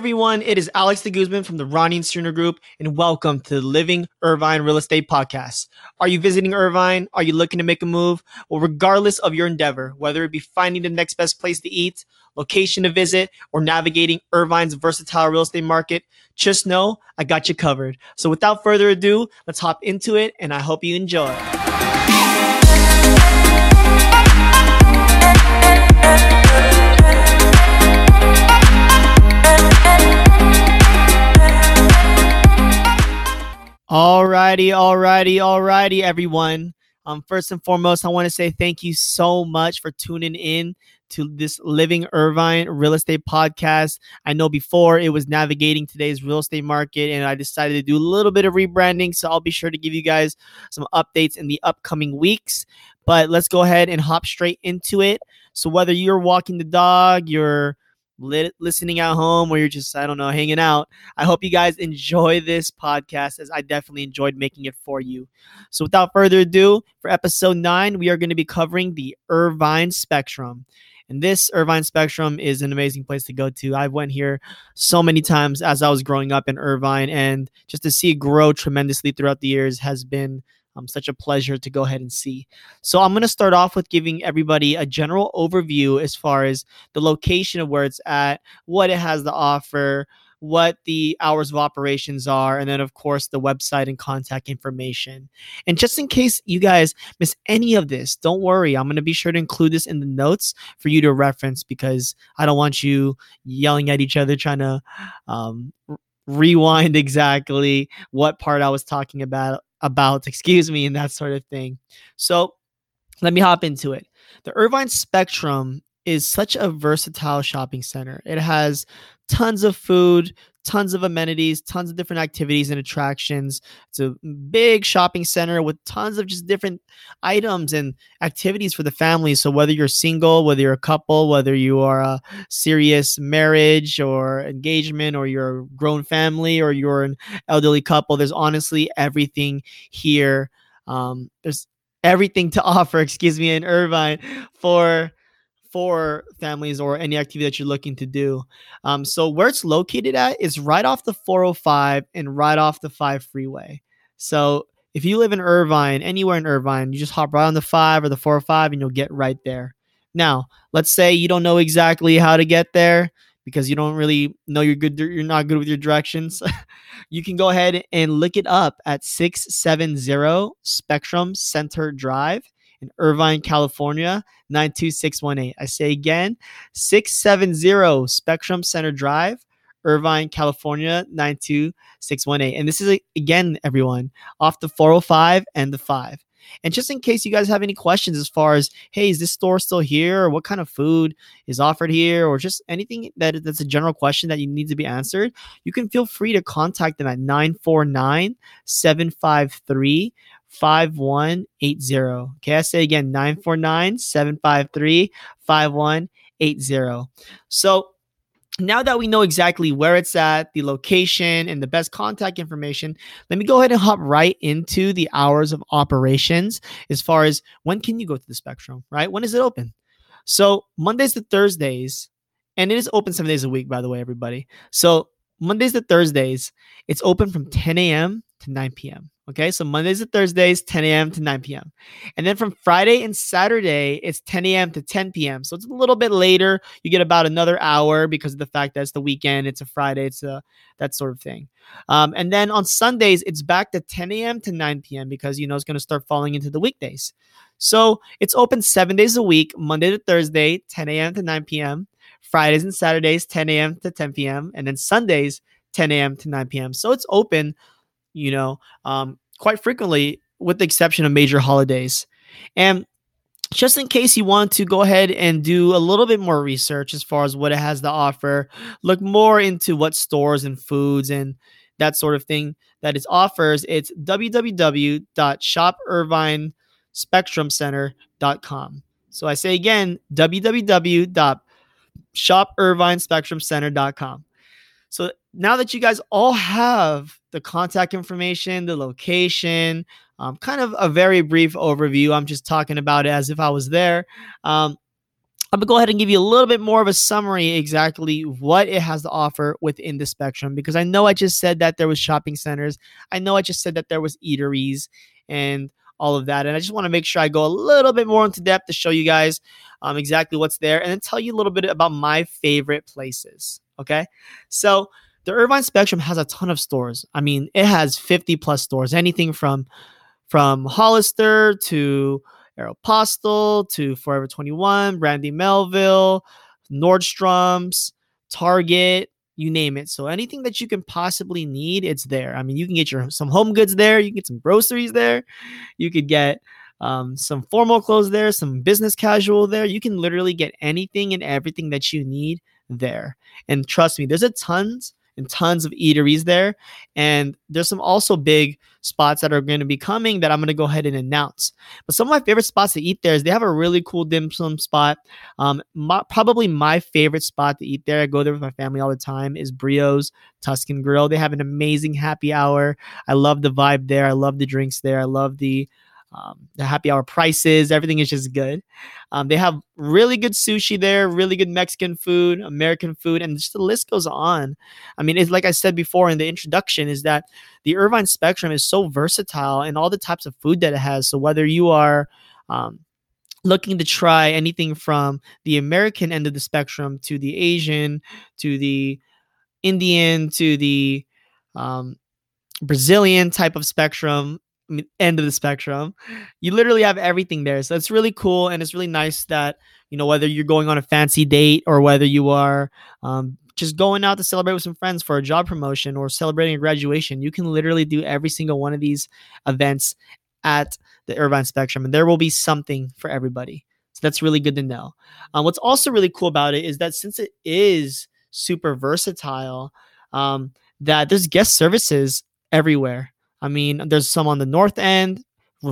everyone, it is Alex de Guzman from the Ronnie and Sterner Group, and welcome to the Living Irvine Real Estate Podcast. Are you visiting Irvine? Are you looking to make a move? Well, regardless of your endeavor, whether it be finding the next best place to eat, location to visit, or navigating Irvine's versatile real estate market, just know I got you covered. So without further ado, let's hop into it, and I hope you enjoy. Alrighty, alrighty, alrighty, everyone. Um, first and foremost, I want to say thank you so much for tuning in to this Living Irvine real estate podcast. I know before it was navigating today's real estate market, and I decided to do a little bit of rebranding. So I'll be sure to give you guys some updates in the upcoming weeks. But let's go ahead and hop straight into it. So whether you're walking the dog, you're listening at home or you're just, I don't know, hanging out. I hope you guys enjoy this podcast as I definitely enjoyed making it for you. So, without further ado, for episode nine, we are going to be covering the Irvine Spectrum. And this Irvine Spectrum is an amazing place to go to. I've went here so many times as I was growing up in Irvine, and just to see it grow tremendously throughout the years has been um, such a pleasure to go ahead and see. So I'm going to start off with giving everybody a general overview as far as the location of where it's at, what it has to offer, what the hours of operations are, and then, of course, the website and contact information. And just in case you guys miss any of this, don't worry. I'm going to be sure to include this in the notes for you to reference because I don't want you yelling at each other trying to um, rewind exactly what part I was talking about about, excuse me, and that sort of thing. So let me hop into it. The Irvine Spectrum is such a versatile shopping center. It has tons of food, tons of amenities, tons of different activities and attractions. It's a big shopping center with tons of just different items and activities for the family. So whether you're single, whether you're a couple, whether you are a serious marriage or engagement or you're a grown family or you're an elderly couple, there's honestly everything here. Um, there's everything to offer, excuse me, in Irvine for for families or any activity that you're looking to do. Um, so where it's located at is right off the 405 and right off the 5 freeway. So if you live in Irvine, anywhere in Irvine, you just hop right on the 5 or the 405 and you'll get right there. Now, let's say you don't know exactly how to get there because you don't really know you're good you're not good with your directions. you can go ahead and look it up at 670 Spectrum Center Drive in Irvine, California, 92618. I say again, 670 Spectrum Center Drive, Irvine, California, 92618. And this is, again, everyone, off the 405 and the 5. And just in case you guys have any questions as far as, hey, is this store still here? Or what kind of food is offered here? Or just anything that that's a general question that you need to be answered, you can feel free to contact them at 949 753 5180. Okay, I say again 949 753 5180. So now that we know exactly where it's at, the location, and the best contact information, let me go ahead and hop right into the hours of operations as far as when can you go to the spectrum, right? When is it open? So Mondays to Thursdays, and it is open seven days a week, by the way, everybody. So Mondays to Thursdays, it's open from 10 a.m. to 9 p.m. Okay, so Mondays to Thursdays, 10 a.m. to 9 p.m. And then from Friday and Saturday, it's 10 a.m. to 10 p.m. So it's a little bit later. You get about another hour because of the fact that it's the weekend, it's a Friday, it's a that sort of thing. Um, and then on Sundays, it's back to 10 a.m. to 9 p.m. because you know it's going to start falling into the weekdays. So it's open seven days a week, Monday to Thursday, 10 a.m. to 9 p.m. Fridays and Saturdays, 10 a.m. to 10 p.m. And then Sundays, 10 a.m. to 9 p.m. So it's open you know, um, quite frequently, with the exception of major holidays. And just in case you want to go ahead and do a little bit more research as far as what it has to offer, look more into what stores and foods and that sort of thing that it offers. It's www.shopirvinespectrumcenter.com. So I say again, www.shopirvinespectrumcenter.com. So now that you guys all have the contact information, the location, um, kind of a very brief overview, I'm just talking about it as if I was there. Um, I'm gonna go ahead and give you a little bit more of a summary exactly what it has to offer within the spectrum because I know I just said that there was shopping centers. I know I just said that there was eateries and all of that. And I just want to make sure I go a little bit more into depth to show you guys um, exactly what's there and then tell you a little bit about my favorite places. Okay. So the Irvine Spectrum has a ton of stores. I mean, it has 50 plus stores, anything from from Hollister to Aeropostale to Forever 21, Brandy Melville, Nordstrom's, Target, you name it. So anything that you can possibly need, it's there. I mean, you can get your some home goods there, you can get some groceries there, you could get um, some formal clothes there, some business casual there. You can literally get anything and everything that you need there. And trust me, there's a tons and tons of eateries there. And there's some also big spots that are going to be coming that I'm going to go ahead and announce. But some of my favorite spots to eat there is they have a really cool dim sum spot. Um, my, probably my favorite spot to eat there, I go there with my family all the time, is Brio's Tuscan Grill. They have an amazing happy hour. I love the vibe there. I love the drinks there. I love the um, the happy hour prices, everything is just good. Um, they have really good sushi there, really good Mexican food, American food, and just the list goes on. I mean, it's like I said before in the introduction, is that the Irvine Spectrum is so versatile in all the types of food that it has. So whether you are um, looking to try anything from the American end of the spectrum to the Asian to the Indian to the um, Brazilian type of spectrum, end of the spectrum. You literally have everything there. So it's really cool and it's really nice that, you know, whether you're going on a fancy date or whether you are um, just going out to celebrate with some friends for a job promotion or celebrating a graduation, you can literally do every single one of these events at the Irvine Spectrum and there will be something for everybody. So that's really good to know. Um, what's also really cool about it is that since it is super versatile, um, that there's guest services everywhere. I mean, there's some on the north end,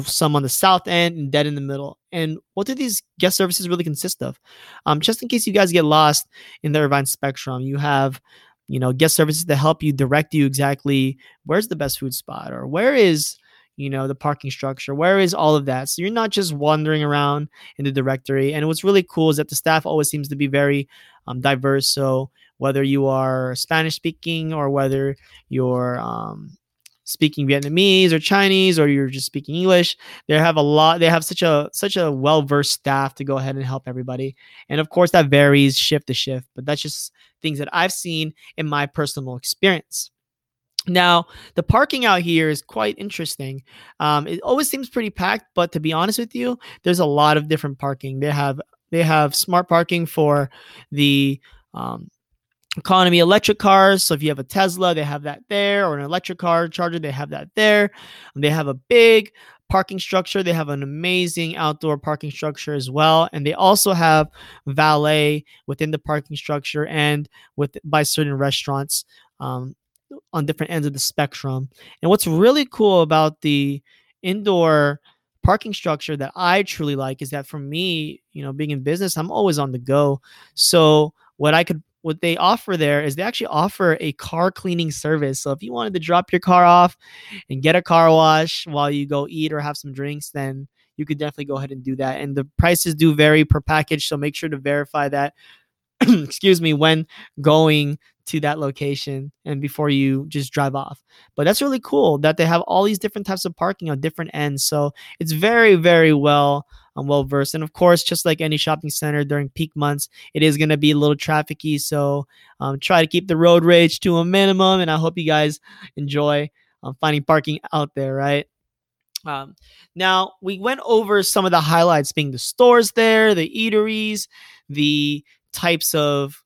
some on the south end, and dead in the middle. And what do these guest services really consist of? Um, just in case you guys get lost in the Irvine spectrum, you have, you know, guest services to help you direct you exactly where's the best food spot or where is, you know, the parking structure, where is all of that. So you're not just wandering around in the directory. And what's really cool is that the staff always seems to be very um, diverse. So whether you are Spanish speaking or whether you're um, speaking Vietnamese or Chinese or you're just speaking English. They have a lot. They have such a such a well versed staff to go ahead and help everybody. And of course, that varies shift to shift, but that's just things that I've seen in my personal experience. Now, the parking out here is quite interesting. Um, it always seems pretty packed, but to be honest with you, there's a lot of different parking. They have they have smart parking for the um, economy electric cars. So if you have a Tesla, they have that there, or an electric car charger, they have that there. And they have a big parking structure. They have an amazing outdoor parking structure as well, and they also have valet within the parking structure and with by certain restaurants um, on different ends of the spectrum. And what's really cool about the indoor parking structure that I truly like is that for me, you know, being in business, I'm always on the go. So what I could what they offer there is they actually offer a car cleaning service. So if you wanted to drop your car off and get a car wash while you go eat or have some drinks, then you could definitely go ahead and do that. And the prices do vary per package, so make sure to verify that. excuse me, when going to that location and before you just drive off. But that's really cool that they have all these different types of parking on different ends. So it's very, very well um, well versed. And of course, just like any shopping center during peak months, it is going to be a little trafficy. So um, try to keep the road rage to a minimum. And I hope you guys enjoy um, finding parking out there, right? Um, now we went over some of the highlights being the stores there, the eateries, the types of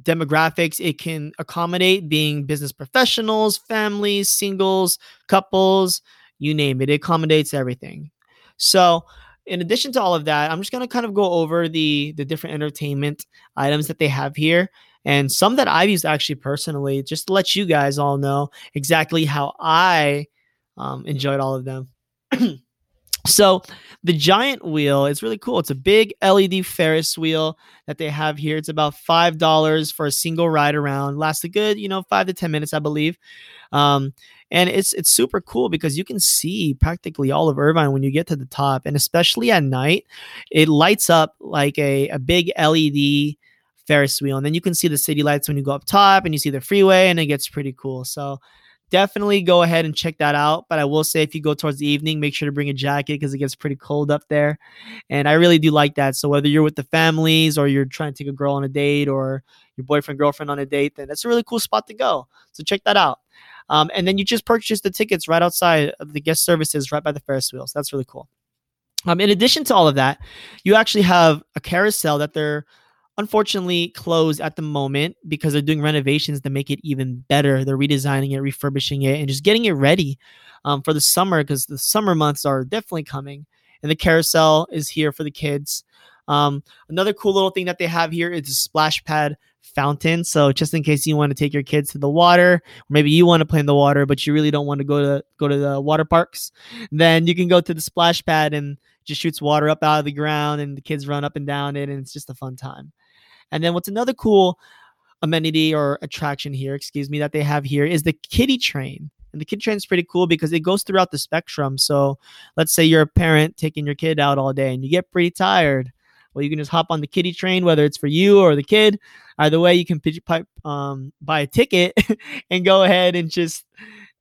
demographics it can accommodate being business professionals, families, singles, couples, you name it. It accommodates everything. So, in addition to all of that, I'm just to kind of go over the the different entertainment items that they have here and some that I've used actually personally just to let you guys all know exactly how I um, enjoyed all of them. So the giant wheel is really cool. It's a big LED Ferris wheel that they have here. It's about five dollars for a single ride around. Lasts a good, you know, five to ten minutes, I believe. Um, and it's it's super cool because you can see practically all of Irvine when you get to the top, and especially at night, it lights up like a a big LED Ferris wheel, and then you can see the city lights when you go up top, and you see the freeway, and it gets pretty cool. So definitely go ahead and check that out. But I will say, if you go towards the evening, make sure to bring a jacket because it gets pretty cold up there. And I really do like that. So whether you're with the families or you're trying to take a girl on a date or your boyfriend, girlfriend on a date, then that's a really cool spot to go. So check that out. Um, and then you just purchase the tickets right outside of the guest services, right by the Ferris wheels. That's really cool. Um, in addition to all of that, you actually have a carousel that they're unfortunately closed at the moment because they're doing renovations to make it even better. They're redesigning it, refurbishing it, and just getting it ready um, for the summer because the summer months are definitely coming. And the carousel is here for the kids. Um, another cool little thing that they have here is a splash pad fountain. So just in case you want to take your kids to the water, or maybe you want to play in the water, but you really don't want to go to go to the water parks, then you can go to the splash pad and just shoots water up out of the ground and the kids run up and down it and it's just a fun time. And then what's another cool amenity or attraction here, excuse me, that they have here is the kiddie train. And the kid train is pretty cool because it goes throughout the spectrum. So let's say you're a parent taking your kid out all day and you get pretty tired. Well, you can just hop on the kiddie train, whether it's for you or the kid. Either way, you can um, buy a ticket and go ahead and just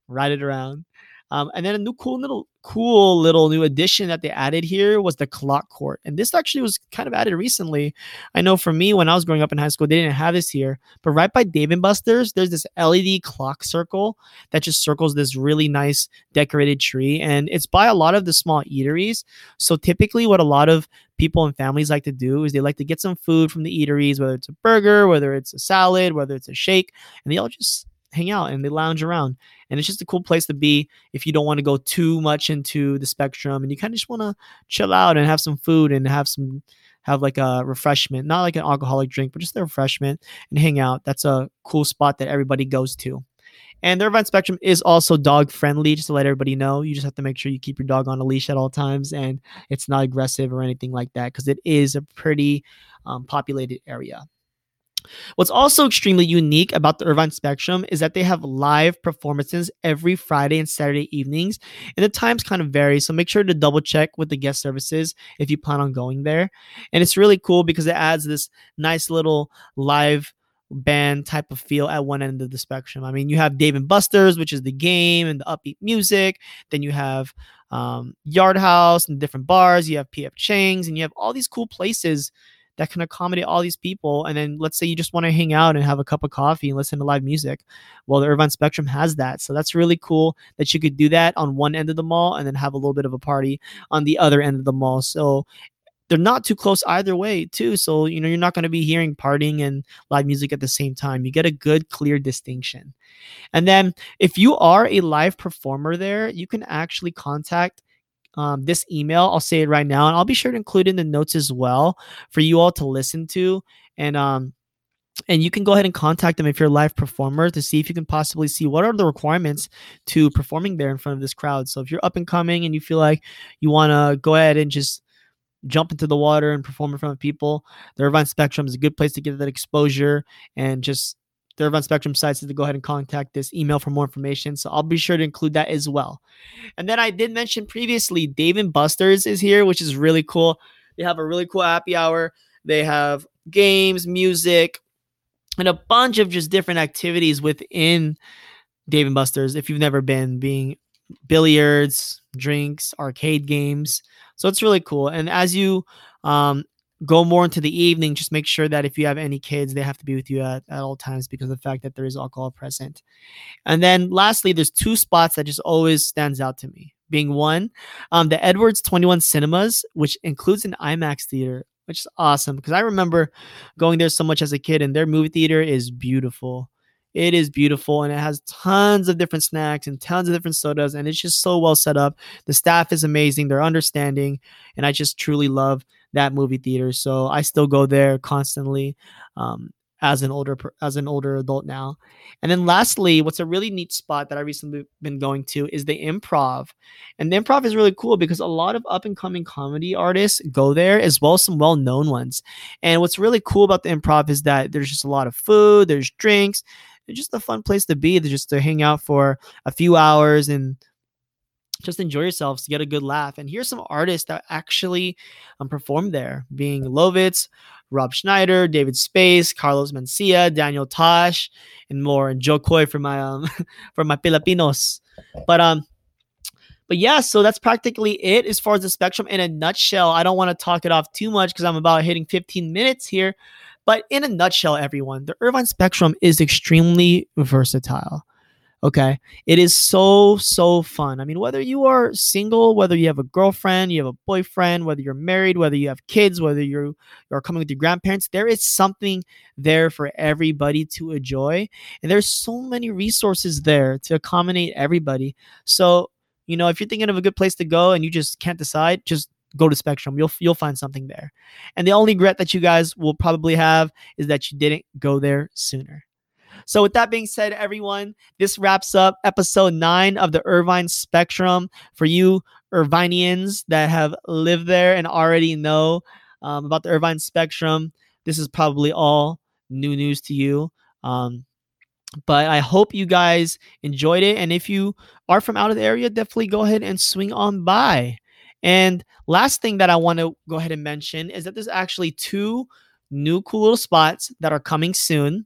ride it around. Um, and then a new cool little cool little new addition that they added here was the clock court. And this actually was kind of added recently. I know for me, when I was growing up in high school, they didn't have this here. But right by Dave and Buster's, there's this LED clock circle that just circles this really nice decorated tree. And it's by a lot of the small eateries. So typically, what a lot of people and families like to do is they like to get some food from the eateries, whether it's a burger, whether it's a salad, whether it's a shake, and they all just hang out and they lounge around. And it's just a cool place to be if you don't want to go too much into the spectrum and you kind of just want to chill out and have some food and have some have like a refreshment, not like an alcoholic drink, but just a refreshment and hang out. That's a cool spot that everybody goes to. And the Irvine Spectrum is also dog friendly, just to let everybody know. You just have to make sure you keep your dog on a leash at all times and it's not aggressive or anything like that because it is a pretty um, populated area. What's also extremely unique about the Irvine Spectrum is that they have live performances every Friday and Saturday evenings, and the times kind of vary. So make sure to double check with the guest services if you plan on going there. And it's really cool because it adds this nice little live band type of feel at one end of the spectrum. I mean, you have Dave and Buster's, which is the game and the upbeat music. Then you have um, Yard House and different bars. You have PF Chang's, and you have all these cool places that can accommodate all these people. And then let's say you just want to hang out and have a cup of coffee and listen to live music. Well, the Irvine Spectrum has that. So that's really cool that you could do that on one end of the mall and then have a little bit of a party on the other end of the mall. So they're not too close either way, too. So, you know, you're not going to be hearing partying and live music at the same time. You get a good, clear distinction. And then if you are a live performer there, you can actually contact um, this email. I'll say it right now, and I'll be sure to include in the notes as well for you all to listen to. And um, and you can go ahead and contact them if you're a live performer to see if you can possibly see what are the requirements to performing there in front of this crowd. So if you're up and coming and you feel like you want to go ahead and just jump into the water and perform in front of people, the Irvine Spectrum is a good place to get that exposure and just the Irvine Spectrum sites to go ahead and contact this email for more information. So I'll be sure to include that as well. And then I did mention previously, Dave and Buster's is here, which is really cool. They have a really cool happy hour. They have games, music, and a bunch of just different activities within Dave and Buster's. If you've never been, being billiards, drinks, arcade games. So it's really cool. And as you um, go more into the evening, just make sure that if you have any kids, they have to be with you at, at all times because of the fact that there is alcohol present. And then lastly, there's two spots that just always stands out to me. Being one, um, the Edwards 21 Cinemas, which includes an IMAX theater, which is awesome because I remember going there so much as a kid, and their movie theater is beautiful. It is beautiful and it has tons of different snacks and tons of different sodas, and it's just so well set up. The staff is amazing, they're understanding, and I just truly love that movie theater. So I still go there constantly um, as an older as an older adult now. And then lastly, what's a really neat spot that I recently been going to is the Improv. And the Improv is really cool because a lot of up and coming comedy artists go there as well as some well known ones. And what's really cool about the Improv is that there's just a lot of food, there's drinks, it's just a fun place to be, just to hang out for a few hours and just enjoy yourselves, get a good laugh. And here's some artists that actually um, performed there, being Lovitz, Rob Schneider, David Spade, Carlos Mencia, Daniel Tosh, and more, and Jo Koy for my um for my Filipinos. But um but yeah, so that's practically it as far as the spectrum in a nutshell. I don't want to talk it off too much because I'm about hitting 15 minutes here. But in a nutshell, everyone, the Irvine spectrum is extremely versatile. Okay. It is so, so fun. I mean, whether you are single, whether you have a girlfriend, you have a boyfriend, whether you're married, whether you have kids, whether you're, you're coming with your grandparents, there is something there for everybody to enjoy. And there's so many resources there to accommodate everybody. So, you know, if you're thinking of a good place to go and you just can't decide, just go to Spectrum. You'll you'll find something there. And the only regret that you guys will probably have is that you didn't go there sooner. So, with that being said, everyone, this wraps up episode nine of the Irvine Spectrum. For you Irvinians that have lived there and already know um, about the Irvine Spectrum, this is probably all new news to you. Um, but I hope you guys enjoyed it. And if you are from out of the area, definitely go ahead and swing on by. And last thing that I want to go ahead and mention is that there's actually two new cool little spots that are coming soon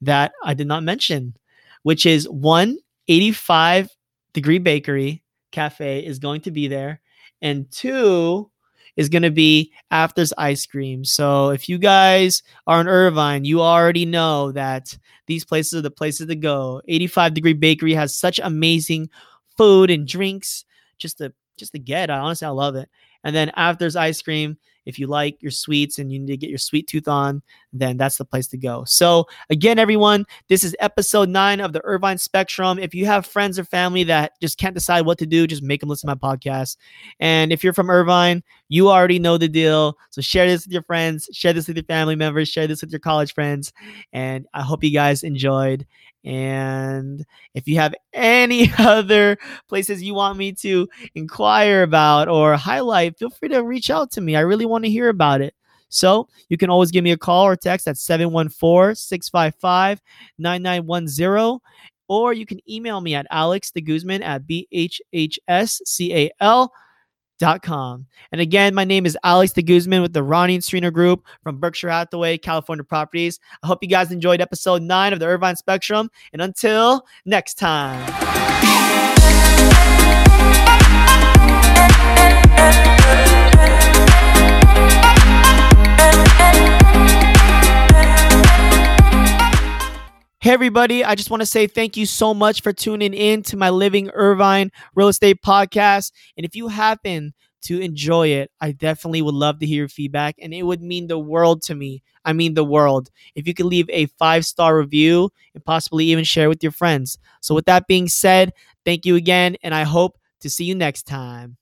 that I did not mention, which is 185 degree bakery cafe is going to be there, and two is going to be Afters Ice Cream. So if you guys are in Irvine, you already know that these places are the places to go. 85 degree bakery has such amazing food and drinks just to just to get. I honestly I love it. And then Afters Ice Cream if you like your sweets and you need to get your sweet tooth on, then that's the place to go. So, again, everyone, this is episode nine of the Irvine Spectrum. If you have friends or family that just can't decide what to do, just make them listen to my podcast. And if you're from Irvine, you already know the deal. So, share this with your friends, share this with your family members, share this with your college friends. And I hope you guys enjoyed. And if you have any other places you want me to inquire about or highlight, feel free to reach out to me. I really want to hear about it. So you can always give me a call or text at 714 655 9910 or you can email me at alex the guzman at bhhscal com. And again, my name is Alex de Guzman with the Ronnie and Serena Group from Berkshire Hathaway, California Properties. I hope you guys enjoyed episode nine of the Irvine Spectrum. And until next time. Hey, everybody. I just want to say thank you so much for tuning in to my Living Irvine Real Estate Podcast. And if you happen to enjoy it, I definitely would love to hear your feedback. And it would mean the world to me. I mean, the world. If you could leave a five star review and possibly even share with your friends. So, with that being said, thank you again. And I hope to see you next time.